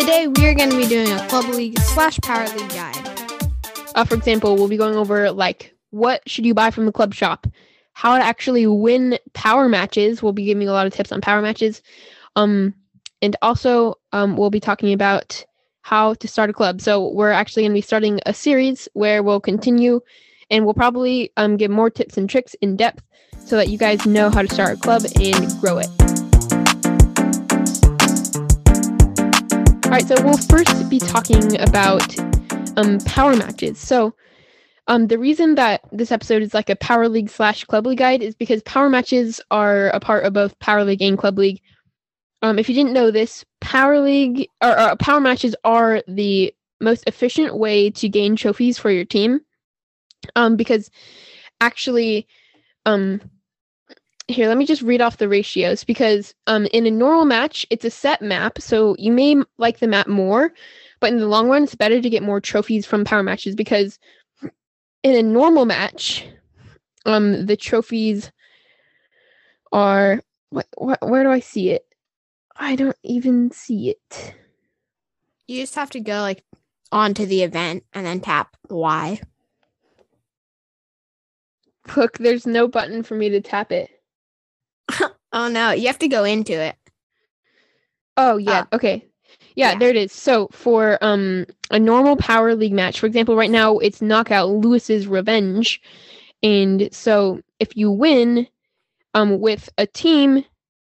Today we are going to be doing a Club League slash Power League guide. Uh, for example, we'll be going over like what should you buy from the club shop, how to actually win power matches. We'll be giving a lot of tips on power matches, um, and also um, we'll be talking about how to start a club. So we're actually going to be starting a series where we'll continue, and we'll probably um, give more tips and tricks in depth so that you guys know how to start a club and grow it. All right, so we'll first be talking about um, power matches. So, um, the reason that this episode is like a Power League slash Club League guide is because power matches are a part of both Power League and Club League. Um, if you didn't know this, Power League or, or power matches are the most efficient way to gain trophies for your team. Um, because actually, um, here let me just read off the ratios because um in a normal match it's a set map so you may like the map more but in the long run it's better to get more trophies from power matches because in a normal match um the trophies are what, what where do i see it? I don't even see it. You just have to go like onto the event and then tap Y. look there's no button for me to tap it Oh no, you have to go into it. Oh yeah. okay. Yeah, yeah. there it is. So for um a normal power league match, for example, right now it's knockout Lewis's revenge. And so if you win um with a team,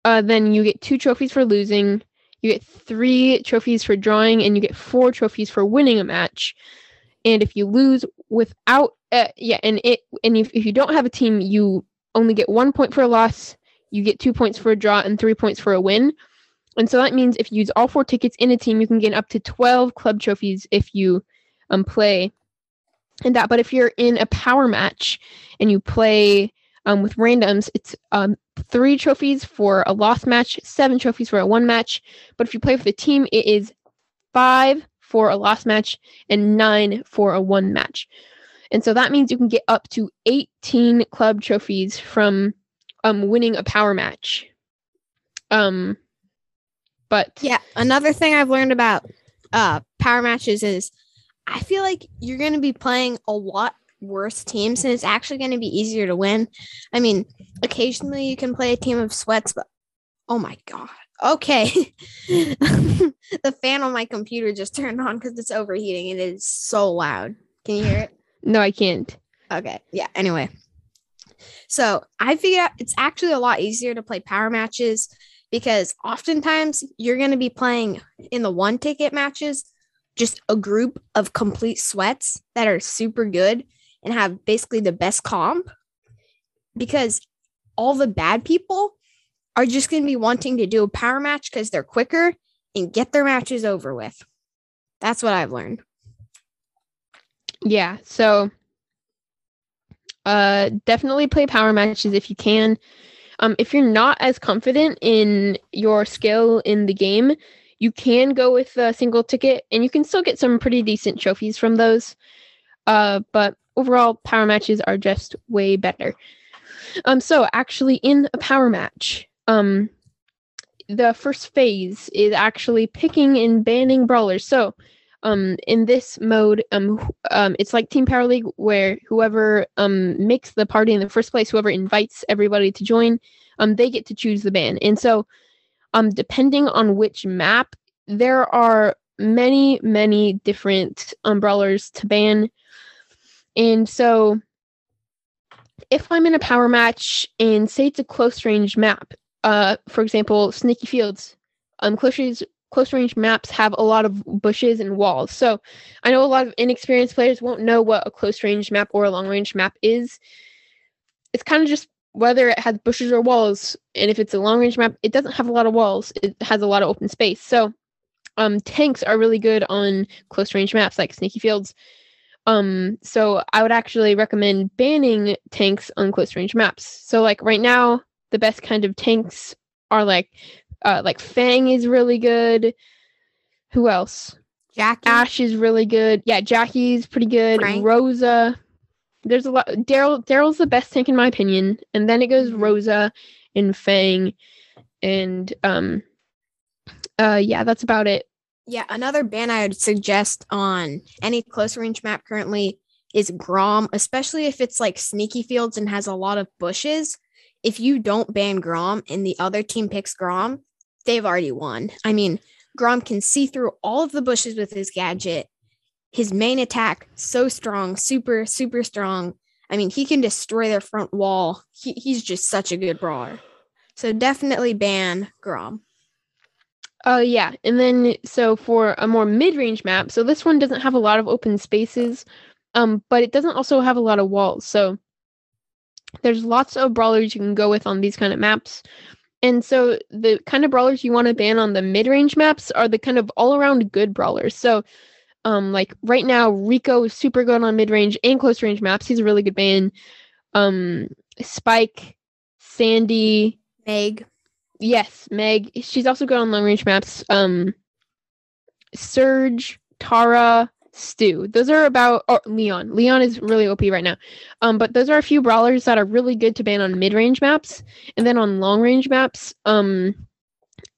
uh then you get two trophies for losing, you get three trophies for drawing, and you get four trophies for winning a match. And if you lose without uh, yeah, and it and if, if you don't have a team, you only get one point for a loss, you get two points for a draw, and three points for a win. And so that means if you use all four tickets in a team, you can get up to 12 club trophies if you um, play and that. But if you're in a power match and you play um, with randoms, it's um, three trophies for a lost match, seven trophies for a one match. But if you play with a team, it is five for a lost match and nine for a one match. And so that means you can get up to 18 club trophies from um, winning a power match. Um, but Yeah. Another thing I've learned about uh power matches is I feel like you're going to be playing a lot worse teams and it's actually going to be easier to win. I mean, occasionally you can play a team of sweats, but oh my god. Okay. the fan on my computer just turned on because it's overheating. and It is so loud. Can you hear it? no, I can't. Okay. Yeah. Anyway. So I figured out it's actually a lot easier to play power matches because oftentimes you're going to be playing in the one ticket matches just a group of complete sweats that are super good and have basically the best comp because all the bad people are just going to be wanting to do a power match because they're quicker and get their matches over with. That's what I've learned. Yeah, so uh definitely play power matches if you can. Um if you're not as confident in your skill in the game, you can go with a single ticket and you can still get some pretty decent trophies from those. Uh but overall power matches are just way better. Um so actually in a power match, um the first phase is actually picking and banning brawlers. So um in this mode um um it's like team power league where whoever um makes the party in the first place whoever invites everybody to join um they get to choose the ban and so um depending on which map there are many many different umbrellas to ban. And so if i'm in a power match and say it's a close range map uh for example sneaky fields um close range close range maps have a lot of bushes and walls. So I know a lot of inexperienced players won't know what a close range map or a long range map is. It's kind of just whether it has bushes or walls. And if it's a long range map, it doesn't have a lot of walls. It has a lot of open space. So um tanks are really good on close range maps like Sneaky Fields. Um so I would actually recommend banning tanks on close range maps. So like right now the best kind of tanks are like uh like Fang is really good. Who else? Jackie. Ash is really good. Yeah, Jackie's pretty good. Frank. Rosa. There's a lot. Daryl. Daryl's the best tank in my opinion, and then it goes Mhm. Rosa and Fang, and um, uh, yeah, that's about it. Yeah, another ban I would suggest on any close range map currently is Grom, especially if it's like sneaky fields and has a lot of bushes. If you don't ban Grom and the other team picks Grom, they've already won. I mean, Grom can see through all of the bushes with his gadget. His main attack, so strong, super, super strong. I mean, he can destroy their front wall. He, he's just such a good brawler. So definitely ban Grom. Uh, yeah, and then so for a more mid-range map, so this one doesn't have a lot of open spaces, um, but it doesn't also have a lot of walls. So there's lots of brawlers you can go with on these kind of maps. And so the kind of brawlers you want to ban on the mid-range maps are the kind of all-around good brawlers. So um like right now Rico is super good on mid-range and close range maps. He's a really good ban. Um Spike, Sandy, Meg. Yes, Meg. She's also good on long range maps. Um, Surge, Tara, Stu. Those are about or Leon. Leon is really OP right now. Um, but those are a few brawlers that are really good to ban on mid range maps, and then on long range maps. Um,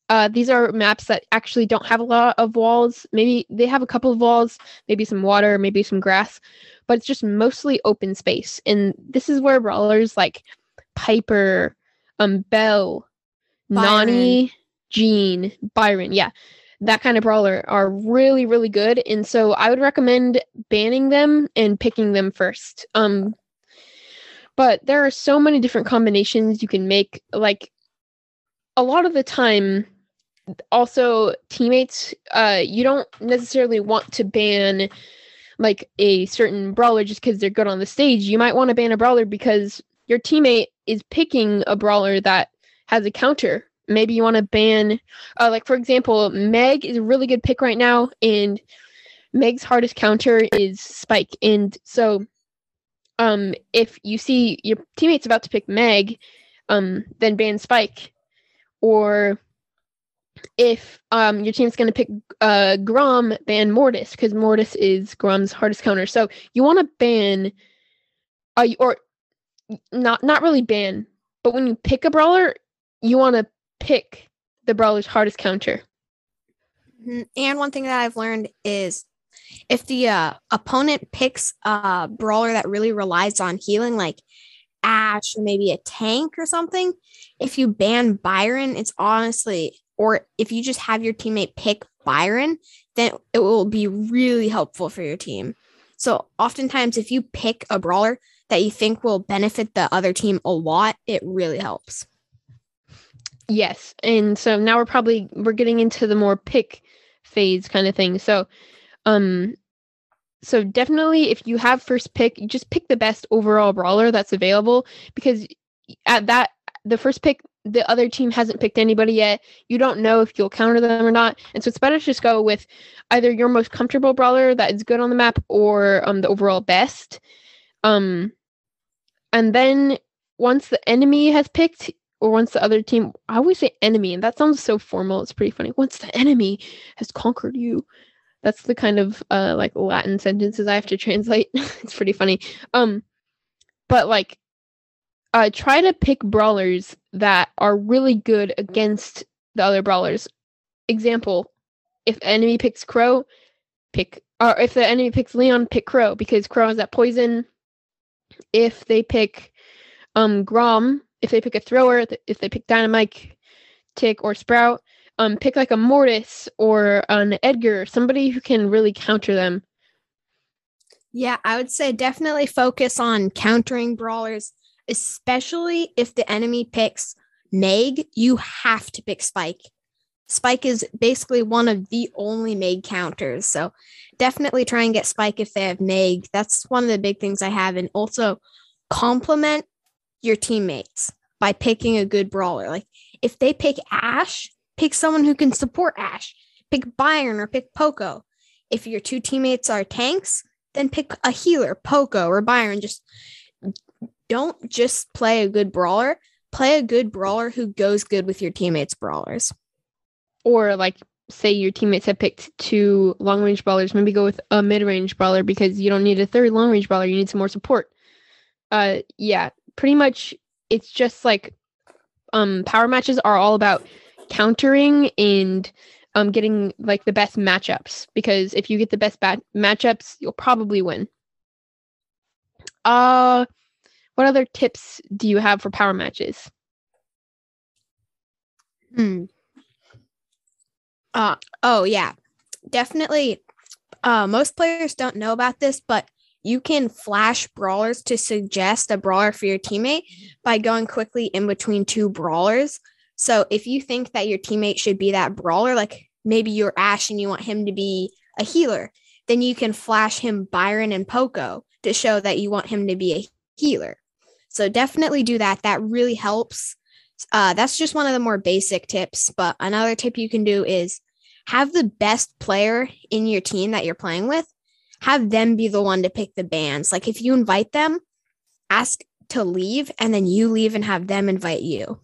uh, these are maps that actually don't have a lot of walls. Maybe they have a couple of walls, maybe some water, maybe some grass, but it's just mostly open space. And this is where brawlers like Piper, um, Belle, Byron. Nani, Gene, Byron, yeah, that kind of brawler are really, really good. And so I would recommend banning them and picking them first. Um, but there are so many different combinations you can make. Like a lot of the time, also teammates, uh, you don't necessarily want to ban like a certain brawler just because they're good on the stage. You might want to ban a brawler because your teammate is picking a brawler that has a counter. Maybe you want to ban, uh, like for example, Meg is a really good pick right now, and Meg's hardest counter is Spike. And so, um, if you see your teammate's about to pick Meg, um, then ban Spike. Or if um your team's going to pick uh Grom, ban Mortis because Mortis is Grom's hardest counter. So you want to ban, uh, or not not really ban, but when you pick a brawler, you want to pick the brawler's hardest counter. Mhm. And one thing that I've learned is if the uh, opponent picks a brawler that really relies on healing, like Ash or maybe a tank or something, if you ban Byron, it's honestly, or if you just have your teammate pick Byron, then it will be really helpful for your team. So oftentimes, if you pick a brawler that you think will benefit the other team a lot, it really helps. Yes, and so now we're probably we're getting into the more pick phase kind of thing. So, um, so definitely if you have first pick, you just pick the best overall brawler that's available because at that the first pick the other team hasn't picked anybody yet. You don't know if you'll counter them or not, and so it's better to just go with either your most comfortable brawler that is good on the map or um the overall best. Um, and then once the enemy has picked or once the other team i always say enemy and that sounds so formal it's pretty funny. Once the enemy has conquered you that's the kind of uh like latin sentences i have to translate. It's pretty funny. Um but like uh try to pick brawlers that are really good against the other brawlers. Example if enemy picks crow pick or if the enemy picks leon pick crow because crow has that poison. If they pick um grom if they pick a thrower, if they pick Dynamite, Tick, or Sprout, um, pick like a Mortis or an Edgar, somebody who can really counter them. Yeah, I would say definitely focus on countering brawlers, especially if the enemy picks Meg. You have to pick Spike. Spike is basically one of the only Meg counters. So definitely try and get Spike if they have Meg. That's one of the big things I have. And also complement your teammates by picking a good brawler. Like if they pick Ash, pick someone who can support Ash. Pick Byron or pick Poco. If your two teammates are tanks, then pick a healer, Poco or Byron. Just don't just play a good brawler. Play a good brawler who goes good with your teammates' brawlers. Or like say your teammates have picked two long range brawlers, maybe go with a mid range brawler because you don't need a third long range brawler. You need some more support. Uh, yeah, pretty much. It's just like um, power matches are all about countering and um, getting like the best matchups because if you get the best bat- matchups, you'll probably win. Uh, what other tips do you have for power matches? Hmm. Uh, oh yeah, definitely. Uh, most players don't know about this, but you can flash brawlers to suggest a brawler for your teammate by going quickly in between two brawlers. So if you think that your teammate should be that brawler, like maybe you're Ash and you want him to be a healer, then you can flash him Byron and Poco to show that you want him to be a healer. So definitely do that. That really helps. Uh, that's just one of the more basic tips. But another tip you can do is have the best player in your team that you're playing with, have them be the one to pick the bands. Like if you invite them, ask to leave and then you leave and have them invite you.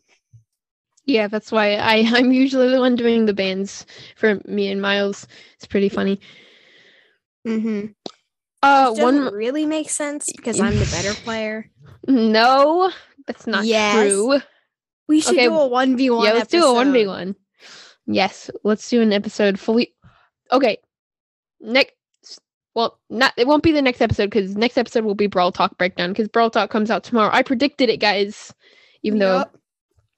Yeah, that's why I I'm usually the one doing the bands for me and Miles. It's pretty funny. Mm-hmm. Uh, one really makes sense because I'm the better player. no, that's not Yes. true. We should Okay, do a one v one. Yeah, let's do a one v one. Yes, let's do an episode fully. Okay, next. Well, not it won't be the next episode because next episode will be Brawl Talk breakdown because Brawl Talk comes out tomorrow. I predicted it, guys. Even though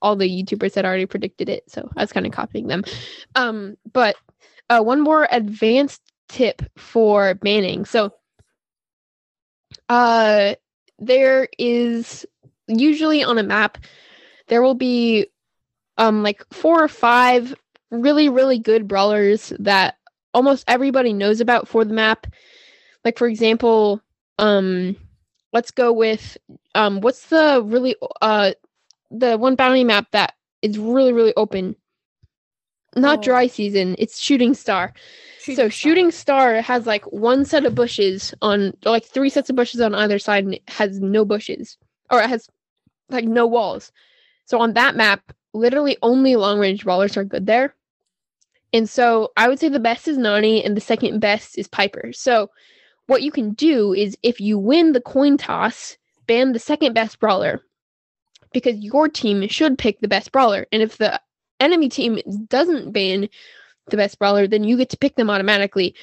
all the YouTubers had already predicted it, so I was kind of copying them. Um, but uh, one more advanced tip for banning. So, uh, there is usually on a map there will be um like four or five really really good brawlers that almost everybody knows about for the map. Like for example, um, let's go with um, what's the really uh the one bounty map that is really really open? Not Oh. dry season it's shooting star. So shooting star. Has like one set of bushes on like three sets of bushes on either side and it has no bushes or it has like no walls. So on that map literally only long range brawlers are good there and so i would say the best is nani and the second best is piper so what you can do is if you win the coin toss ban the second best brawler because your team should pick the best brawler and if the enemy team doesn't ban the best brawler, then you get to pick them automatically.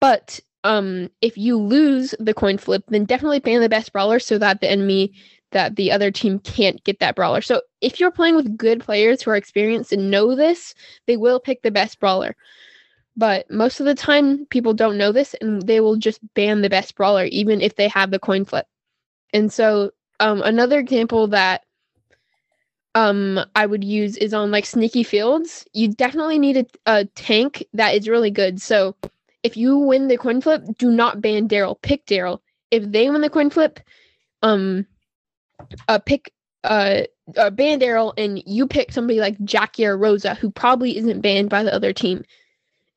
But um, if you lose the coin flip, then definitely ban the best brawler so that the enemy that the other team can't get that brawler. So if you're playing with good players who are experienced and know this, they will pick the best brawler. But most of the time, people don't know this and they will just ban the best brawler, even if they have the coin flip. And so, um, another example that um I would use is on like sneaky fields. You definitely need a, a tank that is really good. So if you win the coin flip, do not ban Daryl. Pick Daryl. If they win the coin flip, um, uh, pick uh, uh ban Daryl, and you pick somebody like Jackie or Rosa, who probably isn't banned by the other team.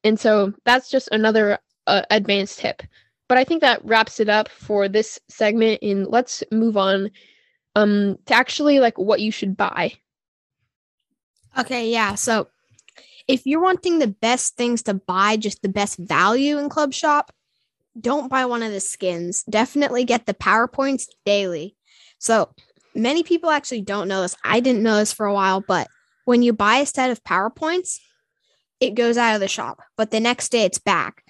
And so that's just another uh, advanced tip. But I think that wraps it up for this segment. And let's move on um to actually like what you should buy. Okay, yeah. So if you're wanting the best things to buy, just the best value in Club Shop, don't buy one of the skins. Definitely get the PowerPoints daily. So many people actually don't know this. I didn't know this for a while, but when you buy a set of PowerPoints, it goes out of the shop, but the next day it's back.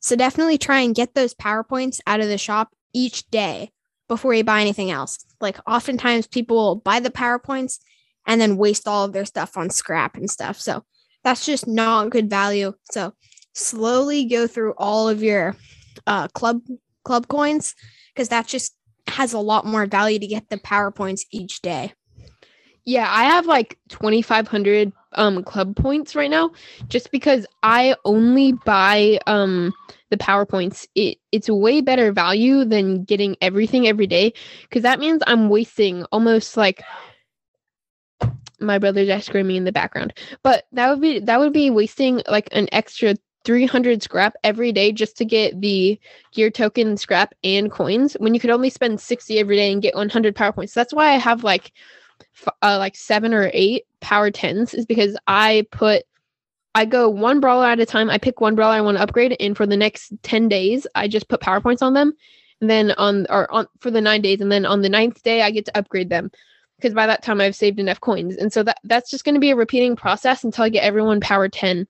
So definitely try and get those PowerPoints out of the shop each day before you buy anything else. Like oftentimes people will buy the PowerPoints and then waste all of their stuff on scrap and stuff. So that's just not good value. So slowly go through all of your uh, club club coins because that's just has a lot more value to get the PowerPoints each day. Yeah, I have like 2500 um club points right now just because I only buy um the PowerPoints. It it's way better value than getting everything every day cuz that means I'm wasting almost like my brother's screaming in the background. But that would be that would be wasting like an extra 300 scrap every day just to get the gear token scrap and coins when you could only spend 60 every day and get 100 power points. That's why I have like uh, like 7 or 8 power 10s is because I put I go one brawler at a time. I pick one brawler I want to upgrade and for the next 10 days I just put power points on them. And then on or on for the 9 days and then on the ninth day I get to upgrade them because by that time I've saved enough coins. And so that that's just going to be a repeating process until I get everyone power 10.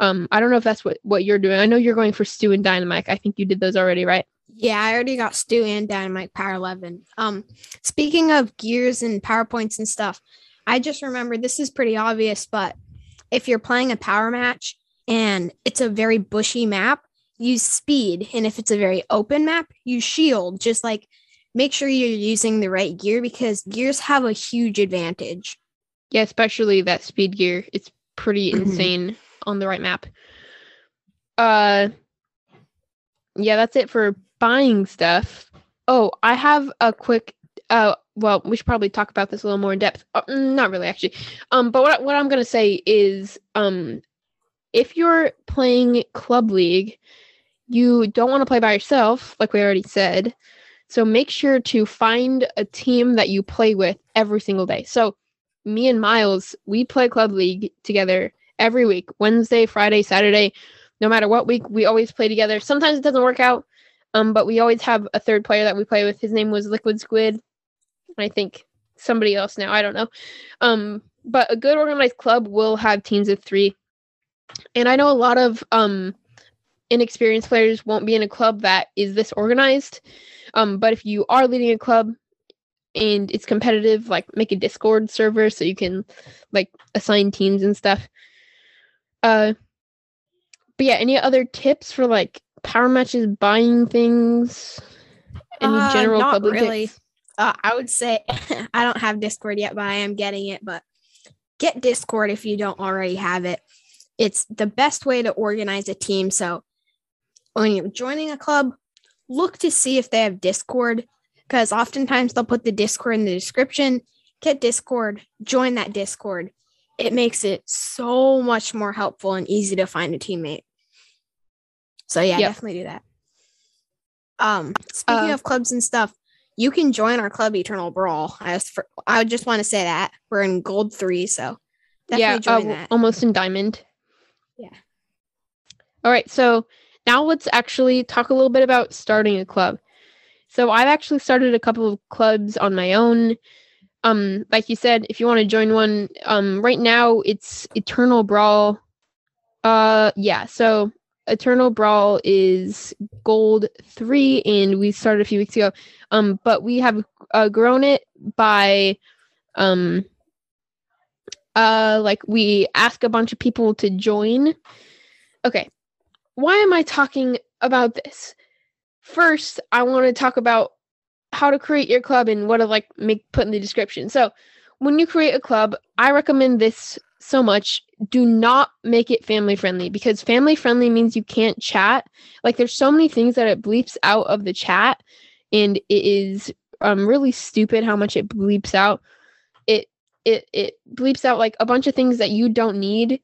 Um, I don't know if that's what what you're doing. I know you're going for Stu and Dynamite. I think you did those already, right? Yeah, I already got Stu and Dynamite Power 11. Um, speaking of gears and PowerPoints and stuff, I just remember this is pretty obvious, but if you're playing a power match and it's a very bushy map, use speed. And if it's a very open map, use shield. Just like make sure you're using the right gear because gears have a huge advantage. Yeah, especially that speed gear. It's pretty Mhm. insane on the right map. Uh yeah, that's it for buying stuff. Oh, I have a quick uh well, we should probably talk about this a little more in depth. Uh, mm, not really actually. Um but what what I'm going to say is um if you're playing club league, you don't want to play by yourself like we already said. So make sure to find a team that you play with every single day. So me and Miles, we play club league together every week, Wednesday, Friday, Saturday. No matter what week, we always play together. Sometimes it doesn't work out, um, but we always have a third player that we play with. His name was Liquid Squid. I think somebody else now. I don't know. Um, but a good organized club will have teams of three. And I know a lot of um, inexperienced players won't be in a club that is this organized. Um, but if you are leading a club and it's competitive, like make a Discord server so you can like assign teams and stuff. Uh, but yeah, any other tips for like power matches, buying things, any Uh, general not league really. tips? Uh, I would say I don't have Discord yet, but I am getting it. But get Discord if you don't already have it. It's the best way to organize a team. So when you're joining a club, look to see if they have Discord because oftentimes they'll put the Discord in the description. Get Discord, join that Discord. It makes it so much more helpful and easy to find a teammate. So yeah, Yep. definitely do that. Um, speaking Uh, of clubs and stuff, you can join our club Eternal Brawl. I just, for, I would just want to say that we're in Gold Three, so definitely yeah, uh, join w- that. almost in diamond. Yeah. All right, so now let's actually talk a little bit about starting a club. So I've actually started a couple of clubs on my own. Um, like you said, if you want to join one, um, right now it's Eternal Brawl. Uh, yeah. So Eternal Brawl is gold three, and we started a few weeks ago. Um, but we have uh, grown it by, um, uh, like we ask a bunch of people to join. Okay, why am I talking about this? First, I want to talk about how to create your club and what to like make put in the description. So, when you create a club, I recommend this so much. Do not make it family friendly because family friendly means you can't chat. Like there's so many things that it bleeps out of the chat and it is um really stupid how much it bleeps out. It it it bleeps out like a bunch of things that you don't need.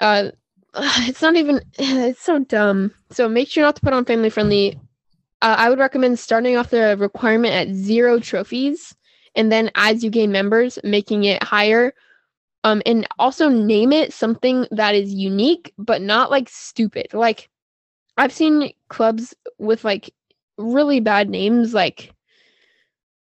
Uh it's not even it's so dumb. So make sure not to put on family friendly. Uh, I would recommend starting off the requirement at zero trophies, and then as you gain members, making it higher. Um, and also name it something that is unique, but not like stupid. Like I've seen clubs with like really bad names, like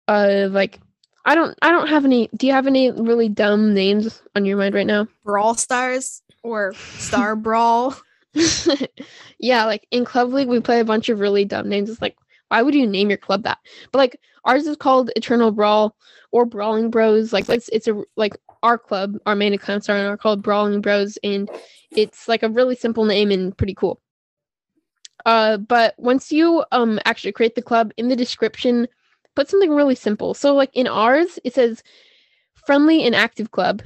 uh, like I don't I don't have any. Do you have any really dumb names on your mind right now? Brawl Stars or Star Brawl. yeah, like in Club League, we play a bunch of really dumb names. It's like, why would you name your club that? But like ours is called Eternal Brawl or Brawling Bros. Like it's it's a like our club, our main accounts are, are called Brawling Bros, and it's like a really simple name and pretty cool. Uh, but once you um actually create the club in the description, put something really simple. So like in ours, it says friendly and active club,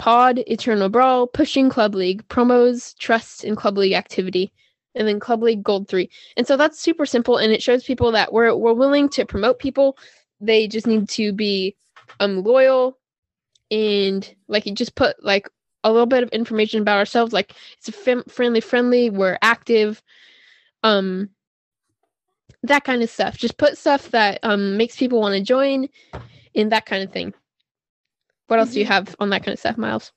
pod, eternal brawl, pushing club league, promos, trust, and club league activity, and then club league gold three. And so that's super simple, and it shows people that we're we're willing to promote people. They just need to be um loyal and like you just put like a little bit of information about ourselves like it's a fam- friendly friendly we're active um that kind of stuff just put stuff that um makes people want to join and that kind of thing what else do you Mhm. have on that kind of stuff miles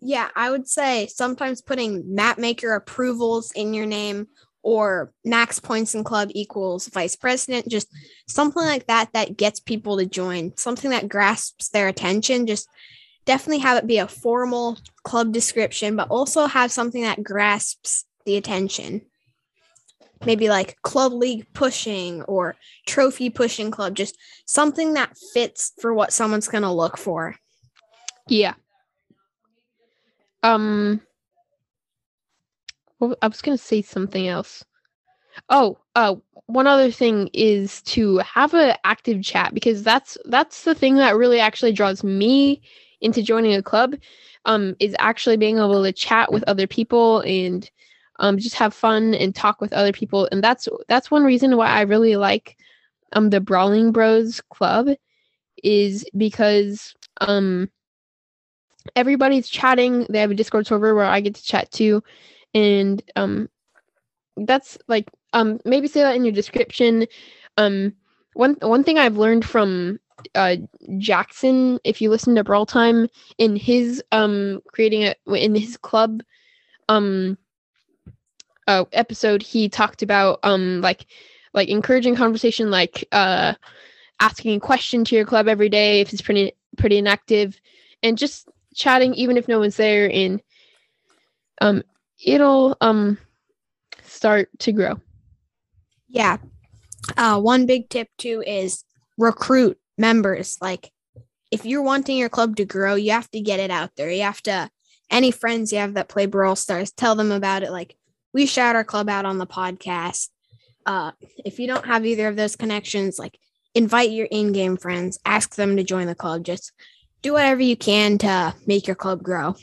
Yeah, I would say sometimes putting map maker approvals in your name or max points in club equals vice president, just something like that that gets people to join, something that grasps their attention. Just definitely have it be a formal club description, but also have something that grasps the attention. Maybe like club league pushing or trophy pushing club, just something that fits for what someone's going to look for. yeah um well, i was gonna say something else oh uh one other thing is to have an active chat because that's that's the thing that really actually draws me into joining a club um is actually being able to chat with other people and um just have fun and talk with other people. And that's that's one reason why I really like um the Brawling Bros club is because um everybody's chatting. They have a Discord server where I get to chat too. And um that's like um maybe say that in your description. Um one one thing i've learned from uh jackson if you listen to brawl time in his um creating a in his club um uh episode he talked about um like like encouraging conversation like uh asking a question to your club every day if it's pretty pretty inactive and just chatting even if no one's there and um it'll um start to grow Yeah. Uh, one big tip too is recruit members. Like, if you're wanting your club to grow, you have to get it out there. You have to, any friends you have that play Brawl Stars, tell them about it. Like, we shout our club out on the podcast. Uh, if you don't have either of those connections, like, invite your in game friends, ask them to join the club. Just do whatever you can to make your club grow.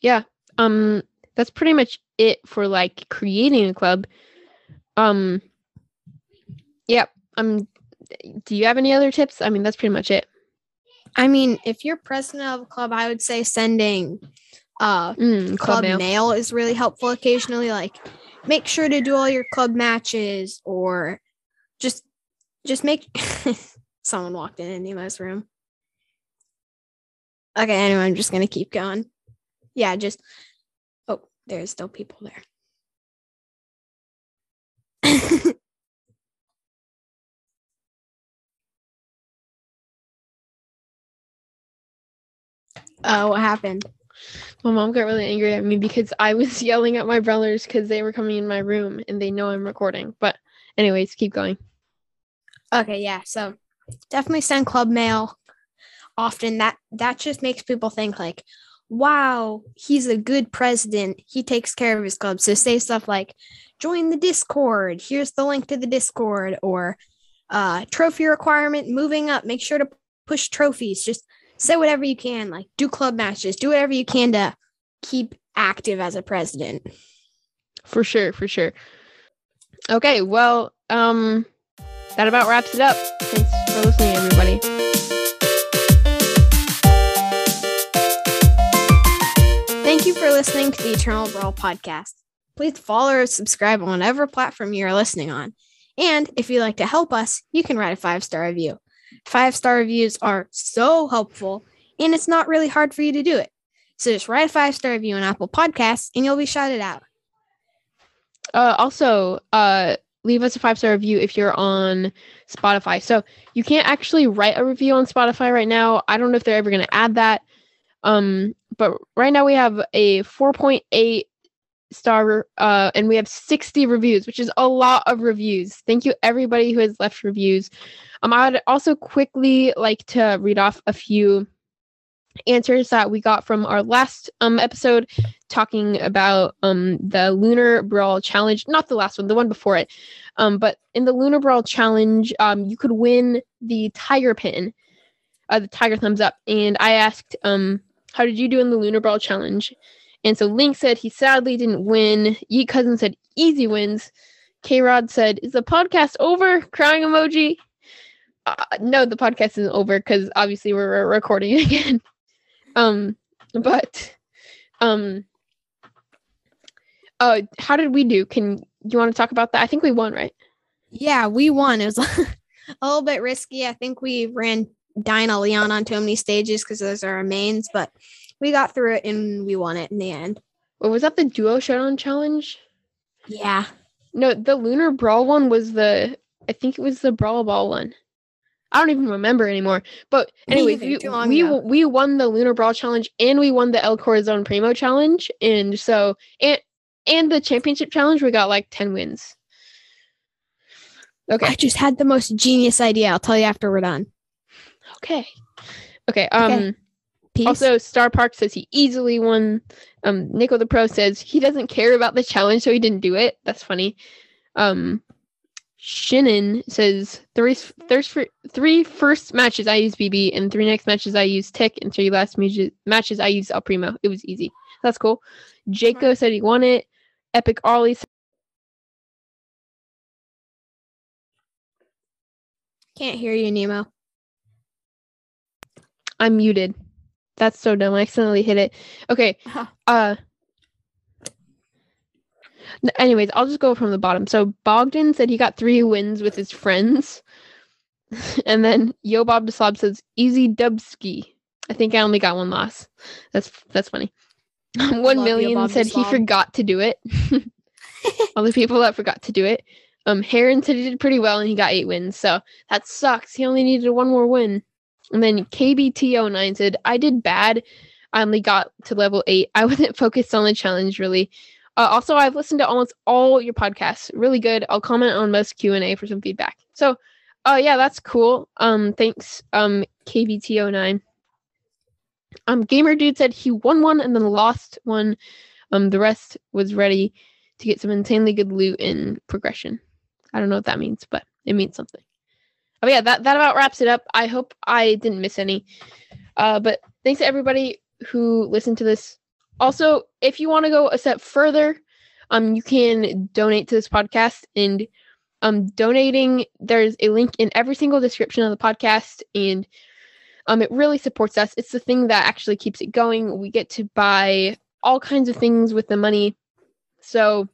yeah um that's pretty much it for like creating a club um yep um do you have any other tips i mean that's pretty much it I mean, if you're president of a club, I would say sending uh mm, club mail. mail. is really helpful occasionally. Like make sure to do all your club matches or just just make someone walked in in Nemo's room. Okay, anyway, I'm just gonna keep going. Yeah, just oh, there's still people there. uh, what happened? My mom got really angry at me because i was yelling at my brothers because they were coming in my room and they know i'm recording but anyways keep going Okay, yeah. So definitely send club mail often. That that just makes people think like, wow, he's a good president. He takes care of his club. So say stuff like, join the Discord. Here's the link to the Discord or uh trophy requirement moving up. Make sure to push trophies. Just say whatever you can. Like do club matches. Do whatever you can to keep active as a president. for sure for sure okay well um that about wraps it up thanks for listening everybody Thank you for listening to the Eternal Brawl podcast. Please follow or subscribe on whatever platform you are listening on. And if you'd like to help us, you can write a five star review. Five star reviews are so helpful, and it's not really hard for you to do it. So just write a five star review on Apple Podcasts, and you'll be shouted out. Uh, also, uh, leave us a five star review if you're on Spotify. So you can't actually write a review on Spotify right now. I don't know if they're ever going to add that. Um, but right now we have a 4.8 star, uh, and we have 60 reviews, which is a lot of reviews. Thank you everybody who has left reviews. Um, I would also quickly like to read off a few answers that we got from our last um episode talking about um the lunar brawl challenge not the last one the one before it um but in the lunar brawl challenge um you could win the tiger pin uh, the Tiger Thumbs Up, and I asked, um, how did you do in the Lunar Brawl Challenge? And so Link said he sadly didn't win. Yeet Cousin said easy wins. K Rod said, "Is the podcast over?" Crying emoji. Uh, no, the podcast isn't over because obviously we're recording again. um, but um, uh, how did we do? Can you want to talk about that? I think we won, right? Yeah, we won. It was a little bit risky. I think we ran Dyna Leon on too many stages because those are our mains, but we got through it and we won it in the end. Or was that the duo showdown challenge? Yeah. No, the Lunar Brawl one was the I think it was the Brawl Ball one. I don't even remember anymore. But anyway, we, we, we won the Lunar Brawl challenge and we won the El Corazon Primo challenge. And so and and the championship challenge, we got like 10 wins. Okay. I just had the most genius idea. I'll tell you after we're done. Okay. Okay. Um okay. Peace. Also, Star Park says he easily won. Um, Nico the Pro says he doesn't care about the challenge, so he didn't do it. That's funny. Um, Shannon says three there's for three first matches I use Bibi and three next matches I use Tick and three last matches I use El Primo. It was easy. That's cool. Jaco said he won it. Epic Ollie. Can't hear you, Nemo. I'm muted. That's so dumb. I accidentally hit it. Okay. Uh-huh. Uh anyways, I'll just go from the bottom. So Bogdan said he got three wins with his friends. and then Yo Bob Slob says easy dubski. I think I only got one loss. That's that's funny. one million said he forgot to do it. All the people that forgot to do it. Um Heron said he did pretty well and he got eight wins. So that sucks. He only needed one more win. And then KBT09 said, I did bad. I only got to level eight. I wasn't focused on the challenge really. Uh, also, I've listened to almost all your podcasts. Really good. I'll comment on most Q and A for some feedback. So, uh, yeah, that's cool. Um, thanks, um, KBT09. Um, Gamer Dude said he won one and then lost one. Um, the rest was ready to get some insanely good loot in progression. I don't know what that means, but it means something. Oh yeah, that that about wraps it up. I hope I didn't miss any. Uh, but thanks to everybody who listened to this. Also, if you want to go a step further, um, you can donate to this podcast and um donating. There's a link in every single description of the podcast, and um, it really supports us. It's the thing that actually keeps it going. We get to buy all kinds of things with the money. So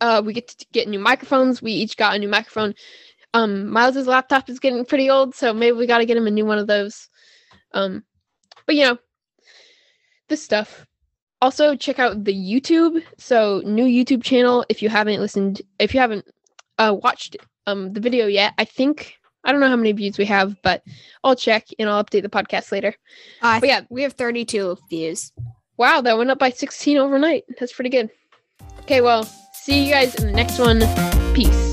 uh, we get to get new microphones. We each got a new microphone. Um, Miles's laptop is getting pretty old, so maybe we got to get him a new one of those. Um, but you know, this stuff. Also, check out the YouTube. So, new YouTube channel. If you haven't listened, if you haven't uh, watched um the video yet, I think I don't know how many views we have, but I'll check and I'll update the podcast later. Uh, but yeah, we have 32 views. Wow, that went up by 16 overnight. That's pretty good. Okay, well, see you guys in the next one. Peace.